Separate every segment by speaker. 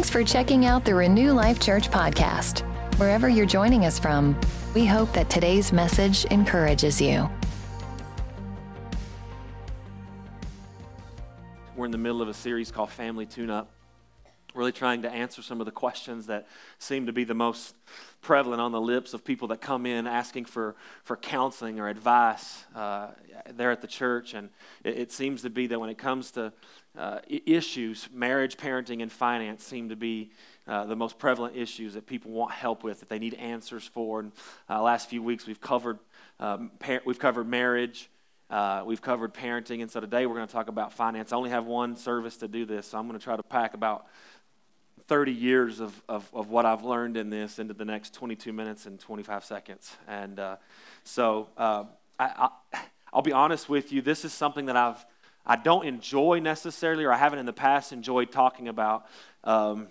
Speaker 1: Thanks for checking out the Renew Life Church podcast. Wherever you're joining us from, we hope that today's message encourages you.
Speaker 2: We're in the middle of a series called Family Tune Up, really trying to answer some of the questions that seem to be the most prevalent on the lips of people that come in asking for, for counseling or advice uh, there at the church. And it, it, seems to be that when it comes to uh, issues, marriage, parenting, and finance seem to be uh, the most prevalent issues that people want help with, that they need answers for. And uh, last few weeks we've covered um, par- we've covered marriage, uh, we've covered parenting, and so today we're going to talk about finance. I only have one service to do this, so I'm going to try to pack about 30 years of, of, of, what I've learned in this into the next 22 minutes and 25 seconds. And uh, so uh, I, I, I'll be honest with you, this is something that I've, I don't enjoy necessarily, or I haven't in the past enjoyed talking about. Um,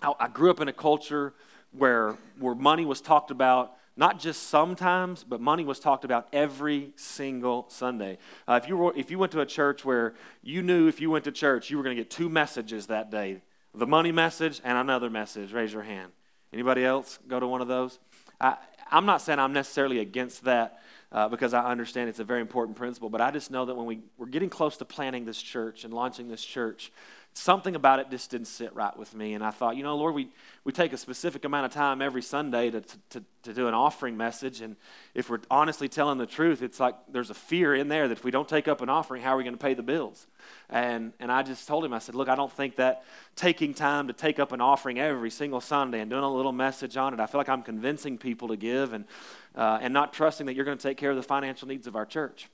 Speaker 2: I, I grew up in a culture where, where money was talked about not just sometimes, but money was talked about every single Sunday. Uh, if, you were, if you went to a church where you knew if you went to church, you were going to get two messages that day the money message and another message. Raise your hand. Anybody else go to one of those? I, am not saying I'm necessarily against that uh, because I understand it's a very important principle, but I just know that when we, we're getting close to planning this church and launching this church, something about it just didn't sit right with me. And I thought, you know, Lord, we, we take a specific amount of time every Sunday to, to, to do an offering message. And if we're honestly telling the truth, it's like there's a fear in there that if we don't take up an offering, how are we going to pay the bills? And, and I just told him, I said, look, I don't think that taking time to take up an offering every single Sunday and doing a little message on it, I feel like I'm convincing people to give and, uh, and not trusting that you're going to take care of the financial needs of our church.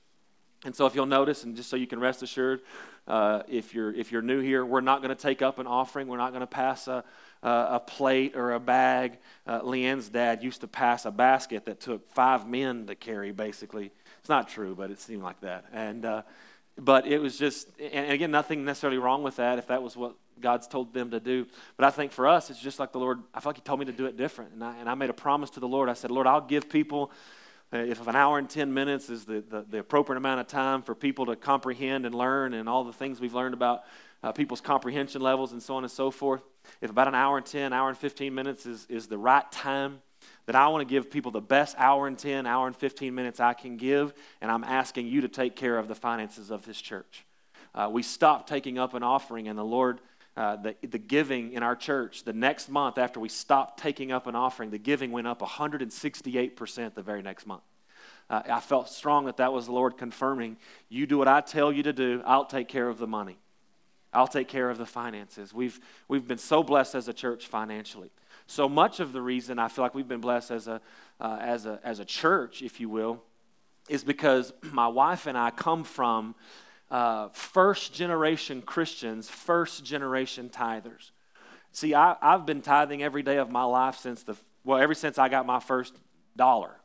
Speaker 2: And so, if you'll notice, and just so you can rest assured, uh, if, you're, if you're new here, we're not going to take up an offering. We're not going to pass a, a, plate or a bag. Uh, Leanne's dad used to pass a basket that took five men to carry, basically. It's not true, but it seemed like that. And, uh, but it was just, and again, nothing necessarily wrong with that if that was what God's told them to do. But I think for us, it's just like the Lord, I feel like He told me to do it different. And I, and I made a promise to the Lord. I said, Lord, I'll give people if an hour and 10 minutes is the, the, the, appropriate amount of time for people to comprehend and learn and all the things we've learned about uh, people's comprehension levels and so on and so forth, if about an hour and 10, hour and 15 minutes is, is the right time, then I want to give people the best hour and 10, hour and 15 minutes I can give, and I'm asking you to take care of the finances of this church. Uh, we stopped taking up an offering, and the Lord uh, the, the giving in our church, the next month after we stopped taking up an offering, the giving went up 168% the very next month. Uh, I felt strong that that was the Lord confirming, you do what I tell you to do, I'll take care of the money. I'll take care of the finances. We've, we've been so blessed as a church financially. So much of the reason I feel like we've been blessed as a, uh, as a, as a church, if you will, is because my wife and I come from uh, first generation Christians, first generation tithers. See, I, I've been tithing every day of my life since the, well, ever since I got my first dollar.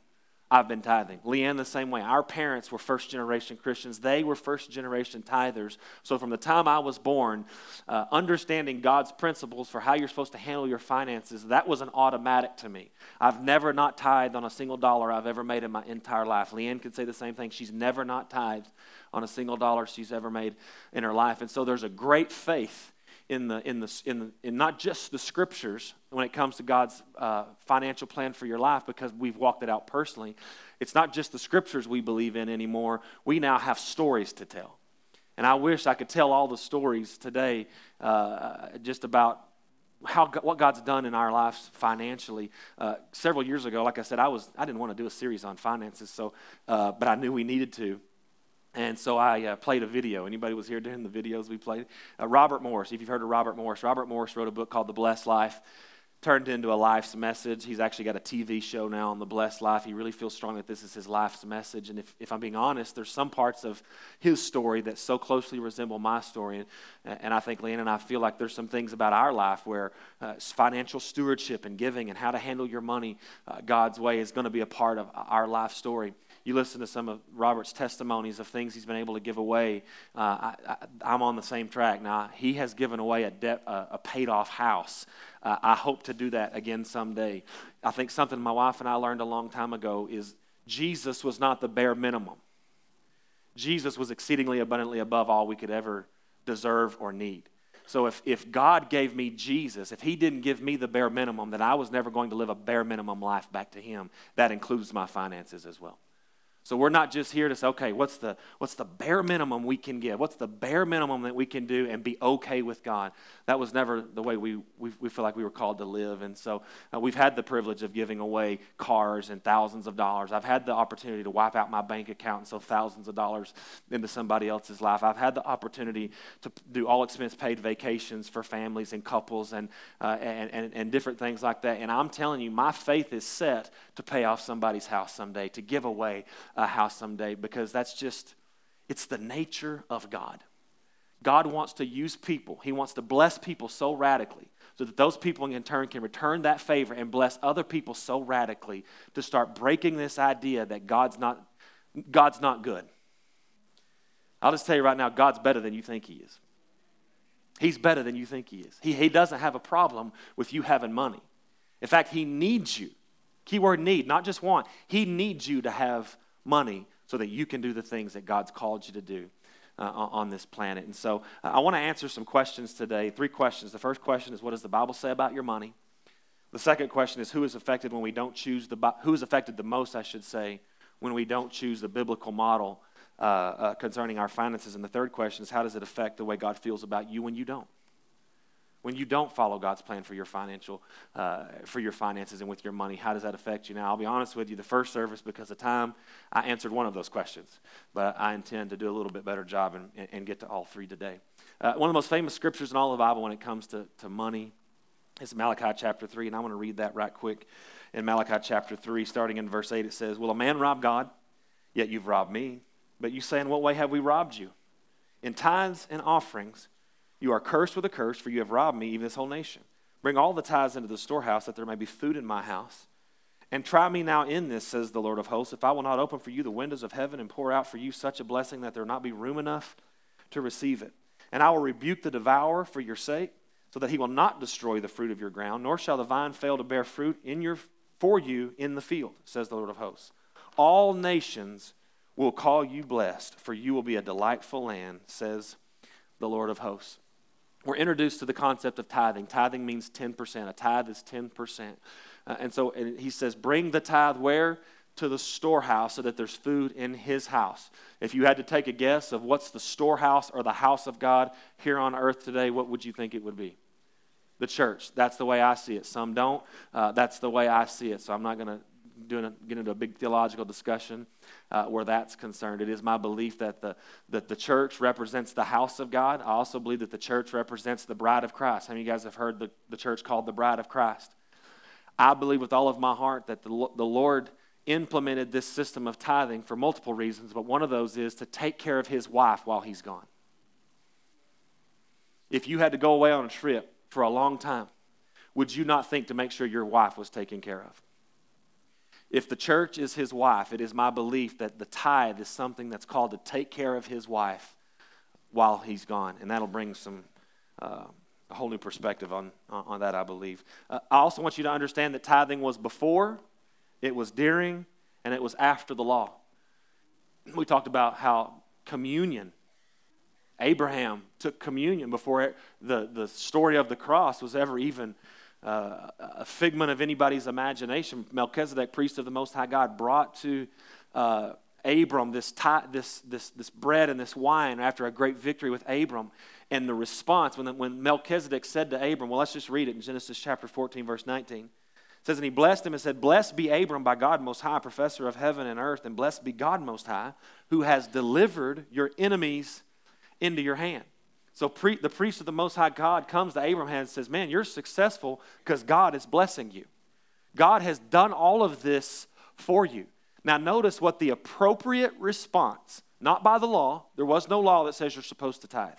Speaker 2: I've been tithing. Leanne, the same way. Our parents were first generation Christians. They were first generation tithers. So from the time I was born, uh, understanding God's principles for how you're supposed to handle your finances, that was an automatic to me. I've never not tithed on a single dollar I've ever made in my entire life. Leanne could say the same thing. She's never not tithed on a single dollar she's ever made in her life. And so there's a great faith in, the, in, the, in, the, in not just the scriptures when it comes to God's uh, financial plan for your life, because we've walked it out personally. It's not just the scriptures we believe in anymore. We now have stories to tell. And I wish I could tell all the stories today uh, just about how what God's done in our lives financially. Uh, several years ago, like I said, I was I didn't want to do a series on finances, so uh, but I knew we needed to. And so I uh, played a video. Anybody was here during the videos we played? Uh, Robert Morris, if you've heard of Robert Morris, Robert Morris wrote a book called The Blessed Life, turned into a life's message. He's actually got a TV show now on The Blessed Life. He really feels strong that this is his life's message. And if, if I'm being honest, there's some parts of his story that so closely resemble my story. And, and I think Leanne and I feel like there's some things about our life where uh, financial stewardship and giving and how to handle your money uh, God's way is going to be a part of our life story you listen to some of Robert's testimonies of things he's been able to give away. Uh, I, am on the same track now. He has given away a, debt, a, a paid off house. Uh, I hope to do that again someday. I think something my wife and I learned a long time ago is Jesus was not the bare minimum. Jesus was exceedingly abundantly above all we could ever deserve or need. So if, if God gave me Jesus, if He didn't give me the bare minimum, then I was never going to live a bare minimum life back to Him. That includes my finances as well. So we're not just here to say, okay, what's the, what's the bare minimum we can give? What's the bare minimum that we can do and be okay with God? That was never the way we, we, we feel like we were called to live. And sow uh, we've had the privilege of giving away cars and thousands of dollars. I've had the opportunity to wipe out my bank account and so thousands of dollars into somebody else's life. I've had the opportunity to do all expense paid vacations for families and couples and, uh, and, and, and different things like that. And I'm telling you, my faith is set to pay off somebody's house someday, to give away a house someday because that's just, it's the nature of God. God wants to use people, He wants to bless people so radically so that those people in turn can return that favor and bless other people so radically to start breaking this idea that God's not, God's not good. I'll just tell you right now, God's better than you think He is. He's better than you think He is. He, he doesn't have a problem with you having money. In fact, He needs you. Keyword need, not just want. He needs you to have money so that you can do the things that God's called you to do. Uh, on this planet. And so uh, I want to answer some questions today. Three questions. The first question is what does the Bible say about your money? The second question is who is affected when we don't choose the who is affected the most, I should say, when we don't choose the biblical model uh, uh concerning our finances. And the third question is how does it affect the way God feels about you when you don't? When you don't follow God's plan for your financial, uh, for your finances and with your money, how does that affect you? Now, I'll be honest with you, the first service, because of time, I answered one of those questions, but I intend to do a little bit better job and, and get to all three today. Uh, one of the most famous scriptures in all the Bible when it comes to, to money is Malachi chapter 3, and I want to read that right quick. In Malachi chapter 3, starting in verse 8, it says, Will a man rob God? Yet you've robbed me. But you say, In what way have we robbed you? In tithes and offerings you are cursed with a curse, for you have robbed me, even this whole nation. Bring all the tithes into the storehouse, that there may be food in my house. And try me now in this, says the Lord of hosts, if I will not open for you the windows of heaven and pour out for you such a blessing that there will not be room enough to receive it. And I will rebuke the devourer for your sake, so that he will not destroy the fruit of your ground, nor shall the vine fail to bear fruit in your, for you in the field, says the Lord of hosts. All nations will call you blessed, for you will be a delightful land, says the Lord of hosts we're introduced to the concept of tithing. Tithing means 10%. A tithe is 10%. Uh, and so and he says, bring the tithe where? To the storehouse so that there's food in his house. If you had to take a guess of what's the storehouse or the house of God here on earth today, what would you think it would be? The church. That's the way I see it. Some don't. Uh, that's the way I see it. So I'm not going to doing a, get into a big theological discussion uh, where that's concerned. It is my belief that the, that the church represents the house of God. I also believe that the church represents the bride of Christ. How many of you guys have heard the, the church called the bride of Christ? I believe with all of my heart that the, the Lord implemented this system of tithing for multiple reasons, but one of those is to take care of his wife while he's gone. If you had to go away on a trip for a long time, would you not think to make sure your wife was taken care of? If the church is his wife, it is my belief that the tithe is something that's called to take care of his wife while he's gone. And that'll bring some. Uh, a whole new perspective on, on that, I believe. Uh, I also want you to understand that tithing was before, it was during, and it was after the law. We talked about how communion, Abraham took communion before it, the, the story of the cross was ever even uh, a figment of anybody's imagination. Melchizedek, priest of the Most High God, brought to uh, Abram this, this, this, this bread and this wine after a great victory with Abram. And the response, when, when Melchizedek said to Abram, well, let's just read it in Genesis chapter 14, verse 19. It says, And he blessed him and said, Blessed be Abram by God Most High, professor of heaven and earth, and blessed be God Most High, who has delivered your enemies into your hand. So pre- the priest of the Most High God comes to Abraham and says, Man, you're successful because God is blessing you. God has done all of this for you. Now, notice what the appropriate response, not by the law, there was no law that says you're supposed to tithe.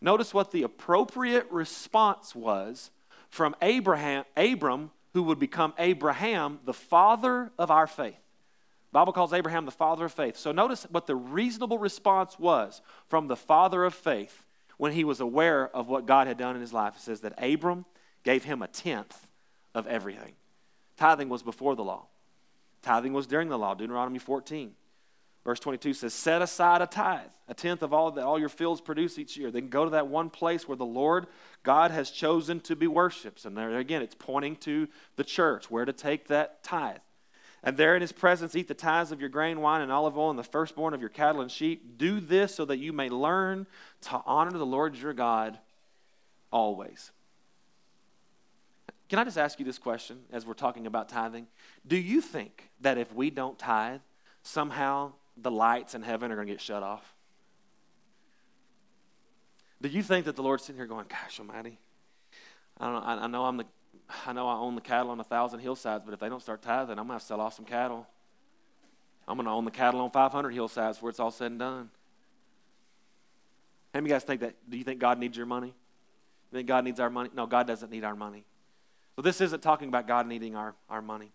Speaker 2: Notice what the appropriate response was from Abraham, Abram, who would become Abraham, the father of our faith. The Bible calls Abraham the father of faith. So notice what the reasonable response was from the father of faith when he was aware of what God had done in his life. It says that Abram gave him a tenth of everything. Tithing was before the law, tithing was during the law, Deuteronomy 14. Verse 22 says, Set aside a tithe, a tenth of all that all your fields produce each year. Then go to that one place where the Lord God has chosen to be worshipped. And there again, it's pointing to the church, where to take that tithe. And there in his presence, eat the tithes of your grain, wine, and olive oil, and the firstborn of your cattle and sheep. Do this so that you may learn to honor the Lord your God always. Can I just ask you this question as we're talking about tithing? Do you think that if we don't tithe, somehow the lights in heaven are going to get shut off? Do you think that the Lord's sitting here going, "Gosh Almighty, I don't know. I know I'm the, I know I own the cattle on a thousand hillsides, but if they don't start tithing, I'm going to have to sell off some cattle. I'm going to own the cattle on 500 hillsides where it's all said and done." How many guys think that? Do you think God needs your money? You think God needs our money? No, God doesn't need our money. So this isn't talking about God needing our, our money.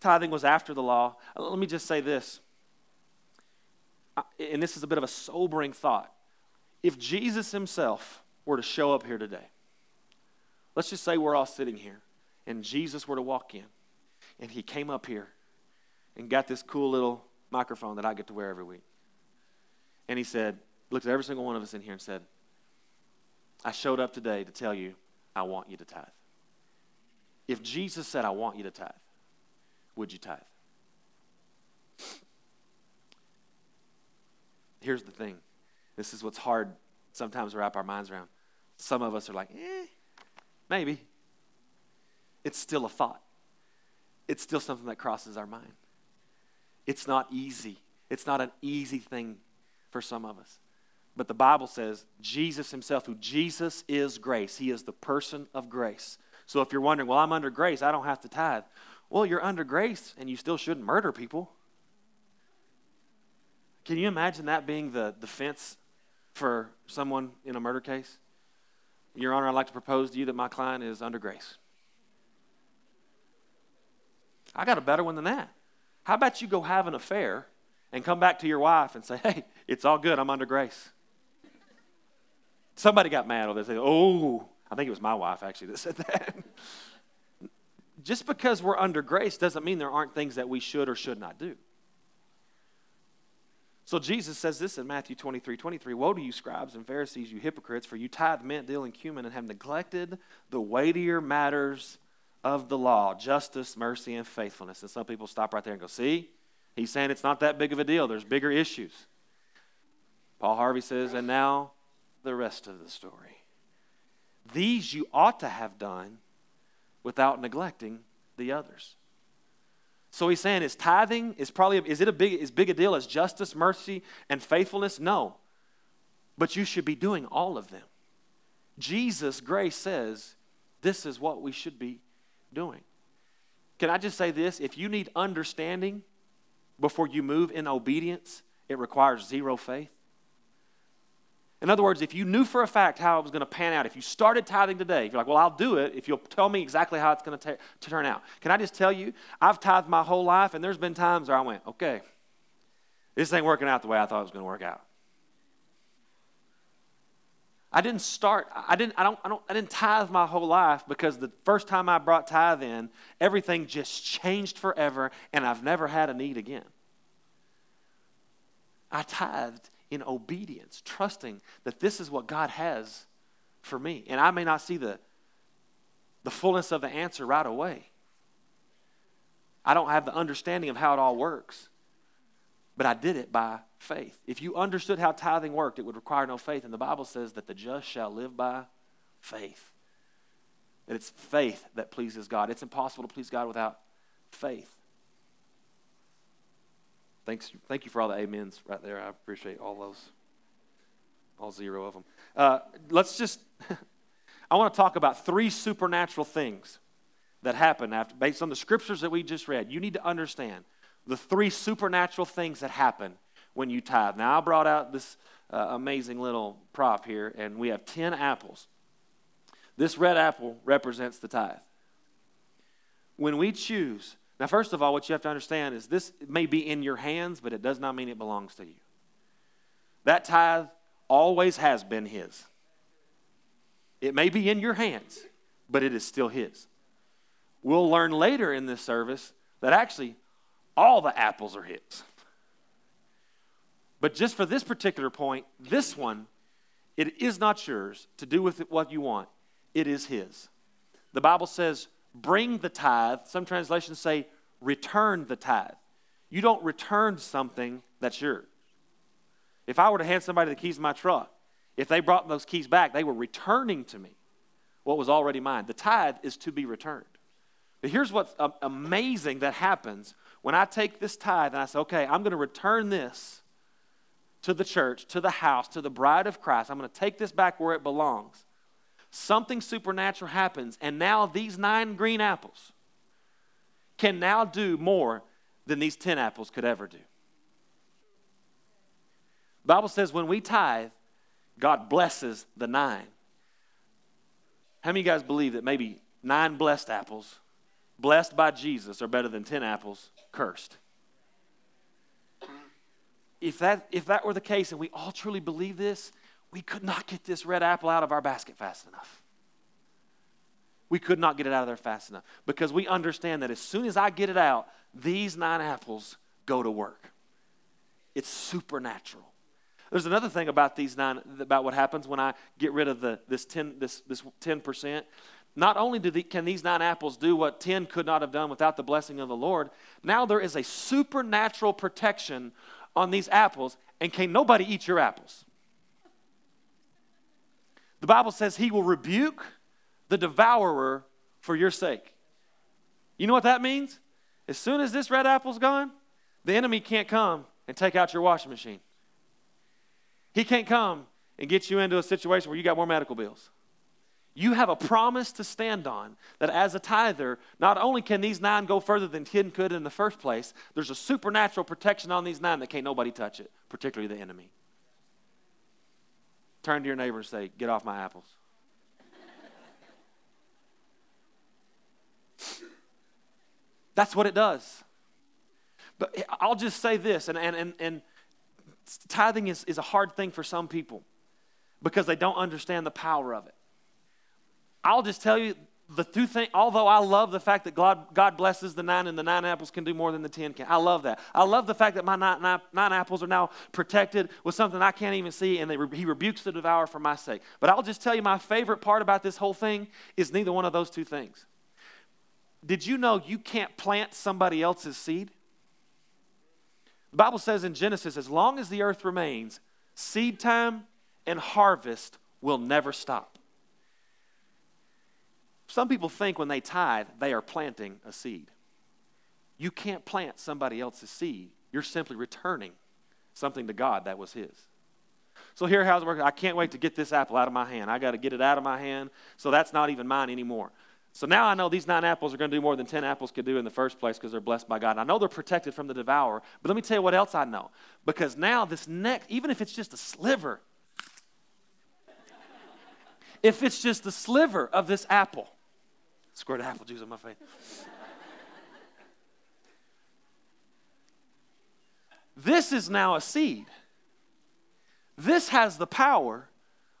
Speaker 2: Tithing was after the law. Uh, let me just say this and this is a bit of a sobering thought. If Jesus himself were to show up here today, let's just say we're all sitting here, and Jesus were to walk in, and he came up here and got this cool little microphone that I get to wear every week. And he said, looked at every single one of us in here and said, I showed up today to tell you I want you to tithe. If Jesus said, I want you to tithe, would you tithe? here's the thing this is what's hard sometimes to wrap our minds around. Some of us are like, eh, maybe. It's still a thought, it's still something that crosses our mind. It's not easy, it's not an easy thing for some of us. But the Bible says Jesus himself, who Jesus is grace, he is the person of grace. So if you're wondering, well, I'm under grace, I don't have to tithe. Well, you're under grace and you still shouldn't murder people. Can you imagine that being the defense for someone in a murder case? Your Honor, I'd like to propose to you that my client is under grace. I got a better one than that. How about you go have an affair and come back to your wife and say, hey, it's all good, I'm under grace? Somebody got mad over this. Oh, I think it was my wife actually that said that. Just because we're under grace doesn't mean there aren't things that we should or should not do. So Jesus says this in Matthew 23 23 Woe to you, scribes and Pharisees, you hypocrites, for you tithe mint, dill, and cumin, and have neglected the weightier matters of the law justice, mercy, and faithfulness. And some people stop right there and go, See, he's saying it's not that big of a deal, there's bigger issues. Paul Harvey says, And now the rest of the story. These you ought to have done without neglecting the others. So he's saying, is tithing is probably is it a big as big a deal as justice, mercy, and faithfulness? No. But you should be doing all of them. Jesus' grace says this is what we should be doing. Can I just say this? If you need understanding before you move in obedience, it requires zero faith. In other words, if you knew for a fact how it was going to pan out, if you started tithing today, if you're like, well, I'll do it if you'll tell me exactly how it's going to, to turn out. Can I just tell you, I've tithed my whole life, and there's been times where I went, okay, this ain't working out the way I thought it was going to work out. I didn't start, I didn't, I don't, I don't, I didn't tithe my whole life because the first time I brought tithe in, everything just changed forever, and I've never had a need again. I tithed in obedience, trusting that this is what God has for me. And I may not see the, the fullness of the answer right away. I don't have the understanding of how it all works. But I did it by faith. If you understood how tithing worked, it would require no faith. And the Bible says that the just shall live by faith. That it's faith that pleases God. It's impossible to please God without faith. Thanks, thank you for all the amens right there. I appreciate all those, all zero of them. Uh, let's just, I want to talk about three supernatural things that happen after, based on the scriptures that we just read. You need to understand the three supernatural things that happen when you tithe. Now, I brought out this uh, amazing little prop here, and we have 10 apples. This red apple represents the tithe. When we choose now, first of all, what you have to understand is this may be in your hands, but it does not mean it belongs to you. That tithe always has been His. It may be in your hands, but it is still His. We'll learn later in this service that actually all the apples are His. But just for this particular point, this one, it is not yours to do with it what you want, it is His. The Bible says, bring the tithe. Some translations say, return the tithe. You don't return something that's yours. If I were to hand somebody the keys of my truck, if they brought those keys back, they were returning to me what was already mine. The tithe is to be returned. But here's what's uh, amazing that happens when I take this tithe and I say, okay, I'm going to return this to the church, to the house, to the bride of Christ. I'm going to take this back where it belongs. Something supernatural happens, and now these nine green apples can now do more than these 10 apples could ever do. The Bible says when we tithe, God blesses the nine. How many of you guys believe that maybe nine blessed apples, blessed by Jesus, are better than 10 apples cursed? If that, if that were the case and we all truly believe this, we could not get this red apple out of our basket fast enough. We could not get it out of there fast enough because we understand that as soon as I get it out, these nine apples go to work. It's supernatural. There's another thing about these nine, about what happens when I get rid of the, this, 10, this, this 10%. Not only the, can these nine apples do what 10 could not have done without the blessing of the Lord, now there is a supernatural protection on these apples, and can nobody eat your apples. The Bible says he will rebuke the devourer for your sake. You know what that means? As soon as this red apple's gone, the enemy can't come and take out your washing machine. He can't come and get you into a situation where you got more medical bills. You have a promise to stand on that as a tither, not only can these nine go further than 10 could in the first place, there's a supernatural protection on these nine that can't nobody touch it, particularly the enemy. Turn to your neighbor and say, Get off my apples. That's what it does. But I'll just say this, and, and, and, and tithing is, is a hard thing for some people because they don't understand the power of it. I'll just tell you the two things, although I love the fact that God, God blesses the nine and the nine apples can do more than the ten can. I love that. I love the fact that my nine, nine, nine apples are now protected with something I can't even see and he rebukes the devourer for my sake. But I'll just tell you my favorite part about this whole thing is neither one of those two things. Did you know you can't plant somebody else's seed? The Bible says in Genesis, as long as the earth remains, seed time and harvest will never stop. Some people think when they tithe, they are planting a seed. You can't plant somebody else's seed. You're simply returning something to God that was His. So here, how's it working? I can't wait to get this apple out of my hand. I got to get it out of my hand, so that's not even mine anymore. So now I know these nine apples are going to do more than 10 apples could do in the first place because they're blessed by God. And I know they're protected from the devourer. But let me tell you what else I know. Because now this next, even if it's just a sliver, if it's just a sliver of this apple, squirt apple juice on my face. this is now a seed. This has the power,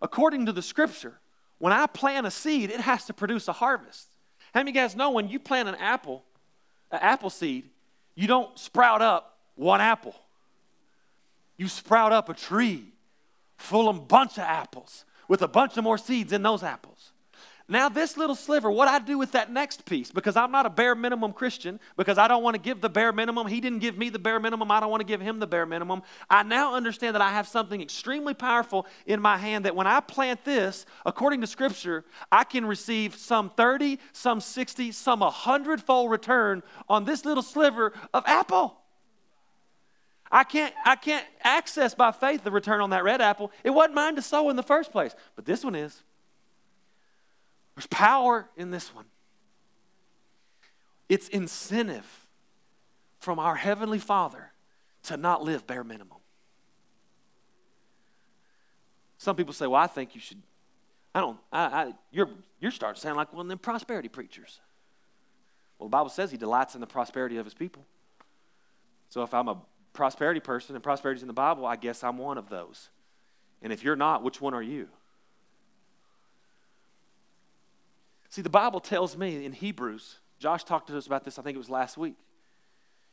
Speaker 2: according to the scripture, when I plant a seed, it has to produce a harvest. How many guys know when you plant an apple, an apple seed, you don't sprout up one apple. You sprout up a tree full of a bunch of apples with a bunch of more seeds in those apples. Now, this little sliver, what I do with that next piece, because I'm not a bare minimum Christian, because I don't want to give the bare minimum. He didn't give me the bare minimum. I don't want to give him the bare minimum. I now understand that I have something extremely powerful in my hand that when I plant this, according to Scripture, I can receive some 30, some 60, some 100 fold return on this little sliver of apple. I can't, I can't access by faith the return on that red apple. It wasn't mine to sow in the first place, but this one is. There's power in this one. It's incentive from our Heavenly Father to not live bare minimum. Some people say, well, I think you should. I don't, I, I, you're, you're starting to sound like one of them prosperity preachers. Well, the Bible says he delights in the prosperity of his people. So if I'm a prosperity person and prosperity is in the Bible, I guess I'm one of those. And if you're not, which one are you? See, the Bible tells me in Hebrews, Josh talked to us about this, I think it was last week.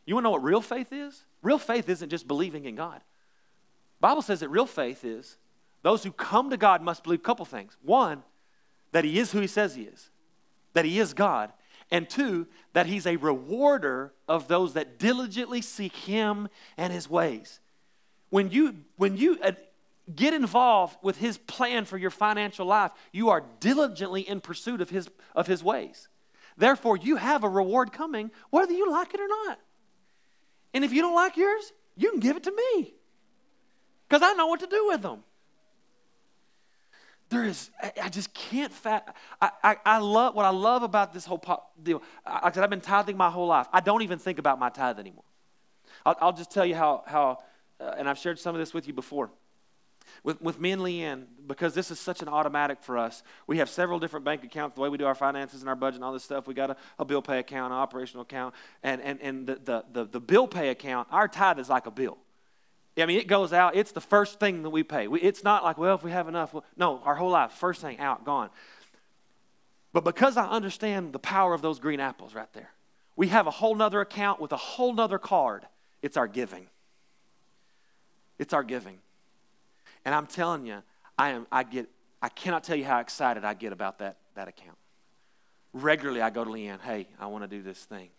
Speaker 2: You want to know what real faith is? Real faith isn't just believing in God. Bible says that real faith is those who come to God must believe a couple things. One, that He is who He says He is, that He is God. And two, that He's a rewarder of those that diligently seek Him and His ways. When you, when you get involved with His plan for your financial life, you are diligently in pursuit of His, of his ways. Therefore, you have a reward coming, whether you like it or not. And if you don't like yours, you can give it to me because I know what to do with them. There is, I just can't fat. I, I, I love what I love about this whole deal. I, I, I've been tithing my whole life. I don't even think about my tithe anymore. I'll, I'll just tell you how, how uh, and I've shared some of this with you before. With, with me and Leanne, because this is such an automatic for us, we have several different bank accounts, the way we do our finances and our budget and all this stuff. We got a, a bill pay account, an operational account, and, and, and the, the, the, the bill pay account, our tithe is like a bill. I mean, it goes out. It's the first thing that we pay. We, it's not like, well, if we have enough. Well, no, our whole life, first thing out, gone. But because I understand the power of those green apples right there, we have a whole nother account with a whole nother card. It's our giving. It's our giving. And I'm telling you, I am I get I cannot tell you how excited I get about that, that account. Regularly I go to Leanne, hey, I want to do this thing.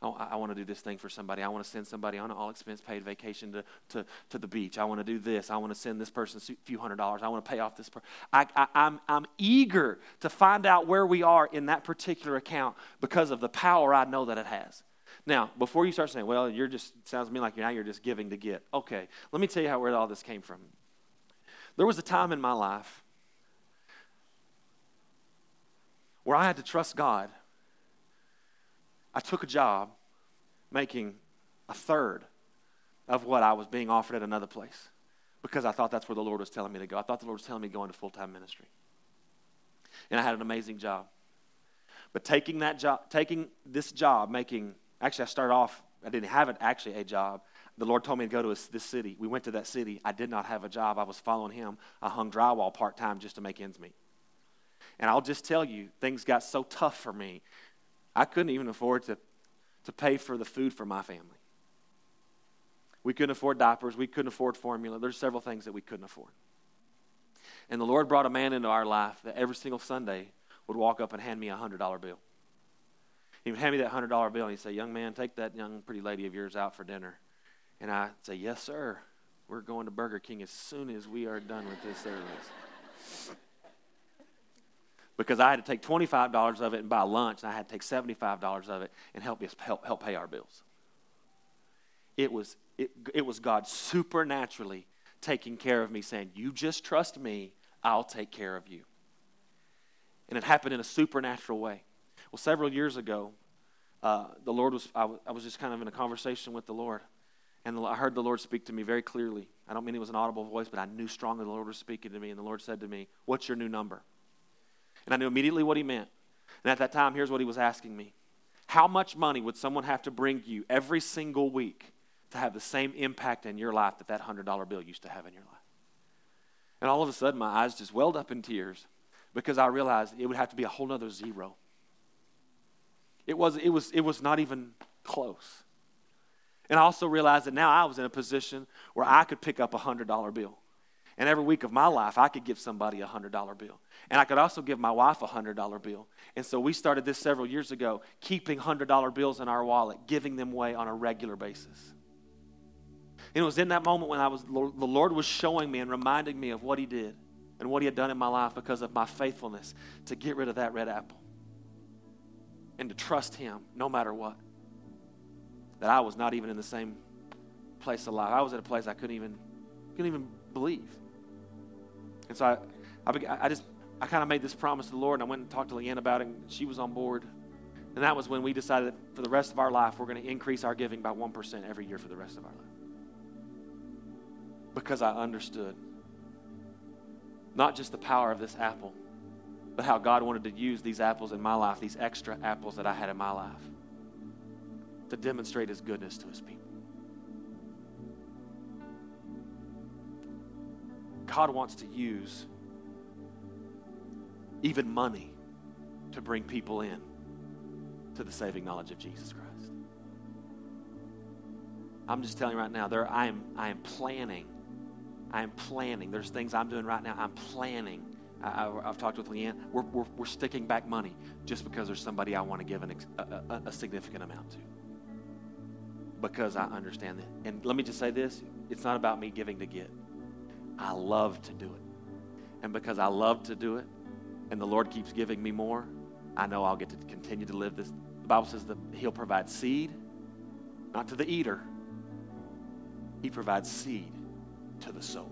Speaker 2: Oh, I, want to do this thing for somebody. I want to send somebody on an all expense paid vacation to, to, to the beach. I want to do this. I want to send this person a few hundred dollars. I want to pay off this person. I, I, I'm, I'm eager to find out where we are in that particular account because of the power I know that it has. Now, before you start saying, well, you're just, sounds to me like now you're just giving to get. Okay, let me tell you how, where all this came from. There was a time in my life where I had to trust God I took a job making a third of what I was being offered at another place because I thought that's where the Lord was telling me to go. I thought the Lord was telling me to go into full time ministry. And I had an amazing job. But taking that job, taking this job, making, actually, I started off, I didn't have it, actually a job. The Lord told me to go to this city. We went to that city. I did not have a job. I was following Him. I hung drywall part time just to make ends meet. And I'll just tell you, things got so tough for me I couldn't even afford to, to pay for the food for my family. We couldn't afford diapers. We couldn't afford formula. There's several things that we couldn't afford. And the Lord brought a man into our life that every single Sunday would walk up and hand me a $100 bill. He would hand me that $100 bill and he'd say, Young man, take that young pretty lady of yours out for dinner. And I'd say, Yes, sir. We're going to Burger King as soon as we are done with this service because I had to take $25 of it and buy lunch, and I had to take $75 of it and help, help, help pay our bills. It was, it, it was God supernaturally taking care of me, saying, You just trust me, I'll take care of you. And it happened in a supernatural way. Well, several years ago, uh, the Lord was, I, w- I was just kind of in a conversation with the Lord. And I heard the Lord speak to me very clearly. I don't mean it was an audible voice, but I knew strongly the Lord was speaking to me. And the Lord said to me, What's your new number? And I knew immediately what he meant. And at that time, here's what he was asking me How much money would someone have to bring you every single week to have the same impact in your life that that $100 bill used to have in your life? And all of a sudden, my eyes just welled up in tears because I realized it would have to be a whole nother zero. It was, it was, it was not even close. And I also realized that now I was in a position where I could pick up a $100 bill. And every week of my life, I could give somebody a $100 bill. And I could also give my wife a $100 bill. And so we started this several years ago, keeping $100 bills in our wallet, giving them away on a regular basis. And it was in that moment when I was, the Lord was showing me and reminding me of what He did and what He had done in my life because of my faithfulness to get rid of that red apple and to trust Him no matter what. That I was not even in the same place of life. I was at a place I couldn't even, couldn't even believe. And so I, I, I just, I kind of made this promise to the Lord, and I went and talked to Leanne about it, and she was on board. And that was when we decided that for the rest of our life, we're going to increase our giving by 1% every year for the rest of our life. Because I understood not just the power of this apple, but how God wanted to use these apples in my life, these extra apples that I had in my life, to demonstrate His goodness to His people. God wants to use even money to bring people in to the saving knowledge of Jesus Christ. I'm just telling you right now, there I am I am planning I am planning. There's things I'm doing right now. I'm planning. I, have talked with Leanne. We're, we're, we're, sticking back money just because there's somebody I want to give an, a, a, a significant amount to. Because I understand that. And let me just say this it's not about me giving to get. I love to do it. And because I love to do it, and the Lord keeps giving me more, I know I'll get to continue to live this. The Bible says that He'll provide seed, not to the eater, He provides seed to the sower.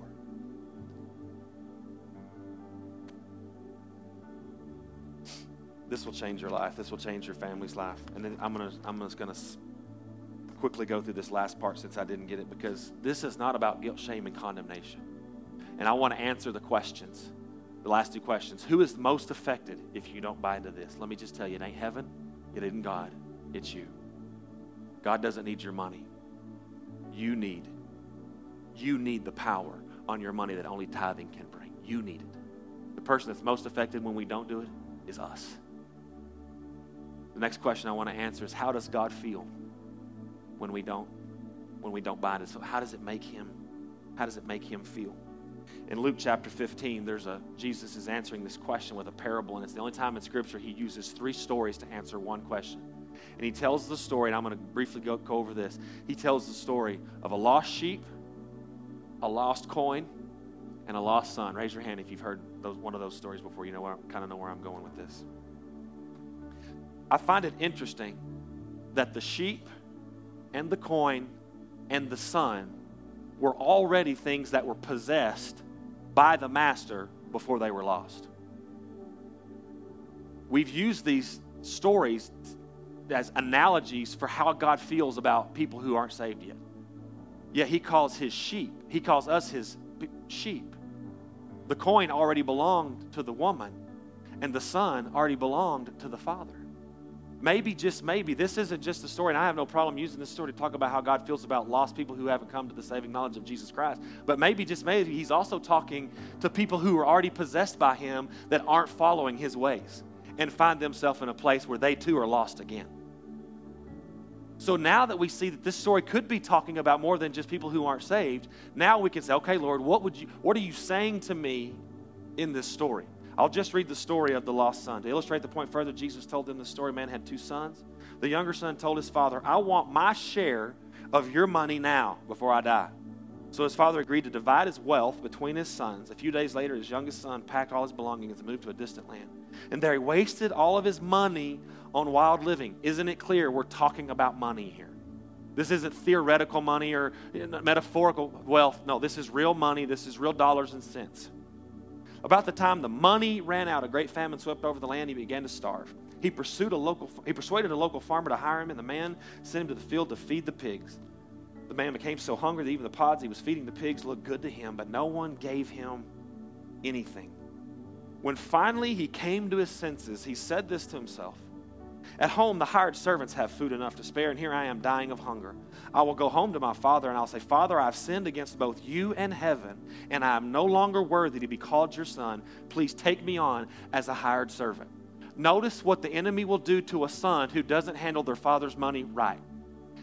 Speaker 2: This will change your life. This will change your family's life. And then I'm gonna I'm just gonna quickly go through this last part since I didn't get it because this is not about guilt, shame, and condemnation. And I want to answer the questions, the last two questions. Who is most affected if you don't buy into this? Let me just tell you, it ain't heaven, it isn't God, it's you. God doesn't need your money. You need you need the power on your money that only tithing can bring. You need it. The person that's most affected when we don't do it is us. The next question I want to answer is how does God feel when we don't when we don't bind it? So how does it make him how does it make him feel? In Luke chapter 15, there's a Jesus is answering this question with a parable, and it's the only time in Scripture he uses three stories to answer one question. And he tells the story, and I'm going to briefly go, go over this. He tells the story of a lost sheep, a lost coin, and a lost son. Raise your hand if you've heard those, one of those stories before. You know where, kind of know where I'm going with this. I find it interesting that the sheep and the coin and the son were already things that were possessed by the master before they were lost. We've used these stories as analogies for how God feels about people who aren't saved yet. Yet he calls his sheep, he calls us his sheep. The coin already belonged to the woman, and the son already belonged to the father. Maybe, just maybe, this isn't just a story, and I have no problem using this story to talk about how God feels about lost people who haven't come to the saving knowledge of Jesus Christ. But maybe, just maybe, He's also talking to people who are already possessed by Him that aren't following His ways and find themselves in a place where they too are lost again. So now that we see that this story could be talking about more than just people who aren't saved, now we can say, okay, Lord, what would you what are you saying to me in this story? I'll just read the story of the lost son. To illustrate the point further, Jesus told them the story man had two sons. The younger son told his father, I want my share of your money now before I die. So his father agreed to divide his wealth between his sons. A few days later, his youngest son packed all his belongings and moved to a distant land. And there he wasted all of his money on wild living. Isn't it clear we're talking about money here? This isn't theoretical money or metaphorical wealth. No, this is real money. This is real dollars and cents. About the time the money ran out, a great famine swept over the land. He began to starve. He pursued a local. He persuaded a local farmer to hire him, and the man sent him to the field to feed the pigs. The man became so hungry that even the pods he was feeding the pigs looked good to him, but no one gave him anything. When finally he came to his senses, he said this to himself at home, the hired servants have food enough to spare, and here I am dying of hunger. I will go home to my father, and I'll say, Father, I've sinned against both you and heaven, and I am no longer worthy to be called your son. Please take me on as a hired servant. Notice what the enemy will do to a son who doesn't handle their father's money right.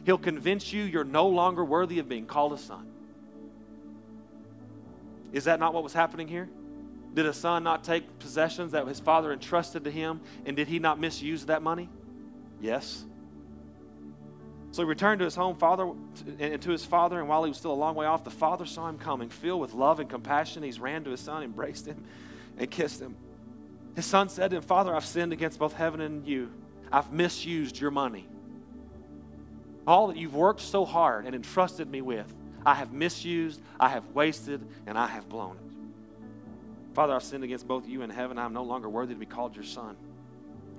Speaker 2: He'll convince you you're no longer worthy of being called a son. Is that not what was happening here? Did a son not take possessions that his father entrusted to him, and did he not misuse that money? Yes. So he returned to his home father and to his father, and while he was still a long way off, the father saw him coming, filled with love and compassion. He ran to his son, embraced him, and kissed him. His son said to him, Father, I've sinned against both heaven and you. I've misused your money. All that you've worked so hard and entrusted me with, I have misused, I have wasted, and I have blown it. Father, I've sinned against both you and heaven. I'm no longer worthy to be called your son.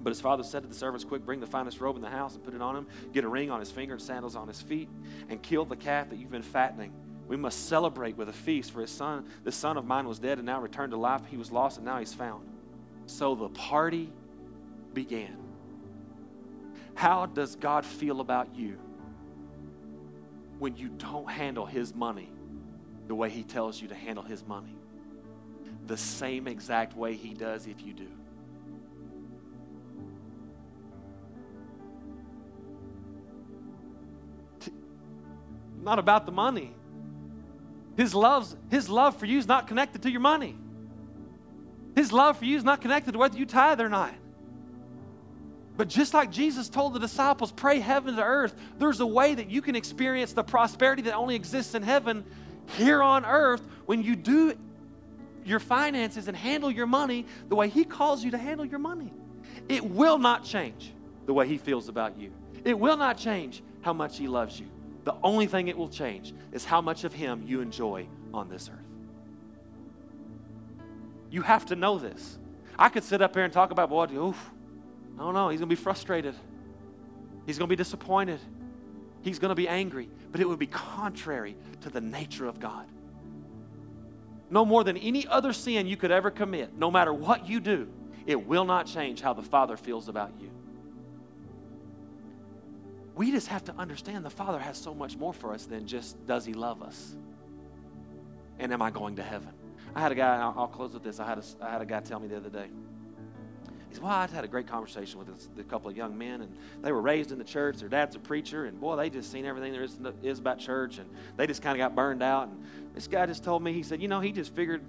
Speaker 2: But his father said to the servants, Quick, bring the finest robe in the house and put it on him. Get a ring on his finger and sandals on his feet, and kill the calf that you've been fattening. We must celebrate with a feast, for his son, this son of mine was dead and now returned to life. He was lost and now he's found. So the party began. How does God feel about you when you don't handle his money the way he tells you to handle his money? The same exact way he does if you do. not about the money. His, love's, his love for you is not connected to your money. His love for you is not connected to whether you tithe or not. But just like Jesus told the disciples, pray heaven to earth, there's a way that you can experience the prosperity that only exists in heaven here on earth when you do your finances and handle your money the way He calls you to handle your money. It will not change the way He feels about you, it will not change how much He loves you. The only thing it will change is how much of Him you enjoy on this earth. You have to know this. I could sit up here and talk about, boy, oof, I don't know, he's going to be frustrated. He's going to be disappointed. He's going to be angry. But it would be contrary to the nature of God. No more than any other sin you could ever commit, no matter what you do, it will not change how the Father feels about you. We just have to understand the Father has so much more for us than just does He love us? And am I going to heaven? I had a guy, I'll, I'll close with this. I had, a, I had a guy tell me the other day. He said, Well, I'd had a great conversation with a, a couple of young men, and they were raised in the church. Their dad's a preacher, and boy, they just seen everything there is, is about church, and they just kind of got burned out. And this guy just told me, he said, You know, he just figured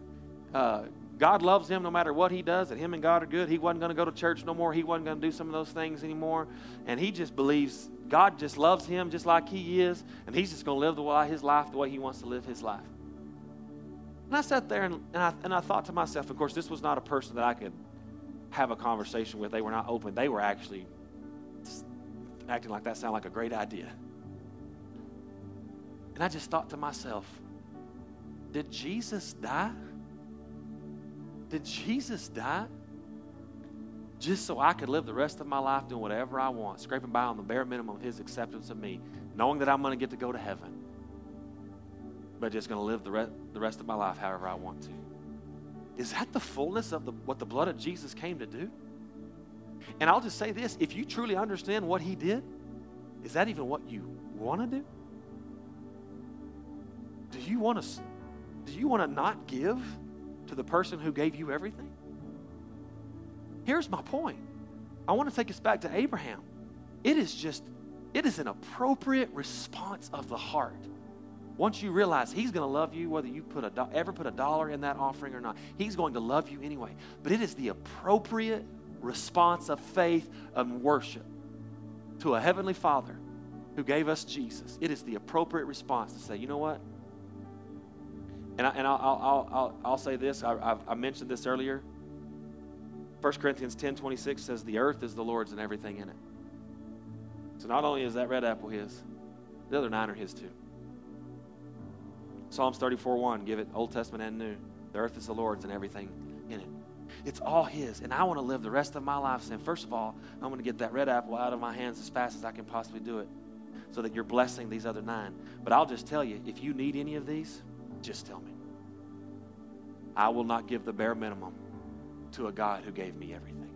Speaker 2: uh, God loves him no matter what he does, that him and God are good. He wasn't going to go to church no more. He wasn't going to do some of those things anymore. And he just believes God just loves him just like he is, and he's just going to live the way, his life the way he wants to live his life. And I sat there and, and, I, and I thought to myself, of course, this was not a person that I could have a conversation with. They were not open. They were actually acting like that sounded like a great idea. And I just thought to myself, did Jesus die? Did Jesus die just so I could live the rest of my life doing whatever I want, scraping by on the bare minimum of His acceptance of me, knowing that I'm going to get to go to heaven, but just going to live the, re- the rest of my life however I want to? Is that the fullness of the, what the blood of Jesus came to do? And I'll just say this if you truly understand what He did, is that even what you want to do? Do you want to do you want to not give to the person who gave you everything? Here's my point. I want to take us back to Abraham. It is just, it is an appropriate response of the heart. Once you realize he's going to love you, whether you put a do- ever put a dollar in that offering or not, he's going to love you anyway. But it is the appropriate response of faith and worship to a heavenly Father who gave us Jesus. It is the appropriate response to say, you know what? And, I, and I'll, I'll, I'll, I'll say this. I, I mentioned this earlier. 1 Corinthians 10 26 says, The earth is the Lord's and everything in it. So not only is that red apple his, the other nine are his too. Psalms 34 1, give it Old Testament and New. The earth is the Lord's and everything in it. It's all His. And I want to live the rest of my life saying, first of all, I'm going to get that red apple out of my hands as fast as I can possibly do it so that you're blessing these other nine. But I'll just tell you, if you need any of these, just tell me. I will not give the bare minimum to a God who gave me everything.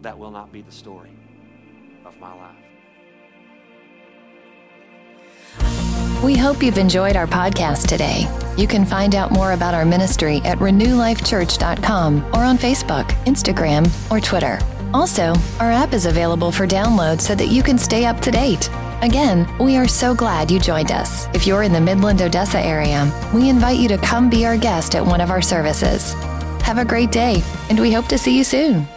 Speaker 2: That will not be the story of my life.
Speaker 1: We hope you've enjoyed our podcast today. You can find out more about our ministry at renewlifechurch.com or on Facebook, Instagram, or Twitter. Also, our app is available for download so that you can stay up to date. Again, we are so glad you joined us. If you're in the Midland, Odessa area, we invite you to come be our guest at one of our services. Have a great day, and we hope to see you soon.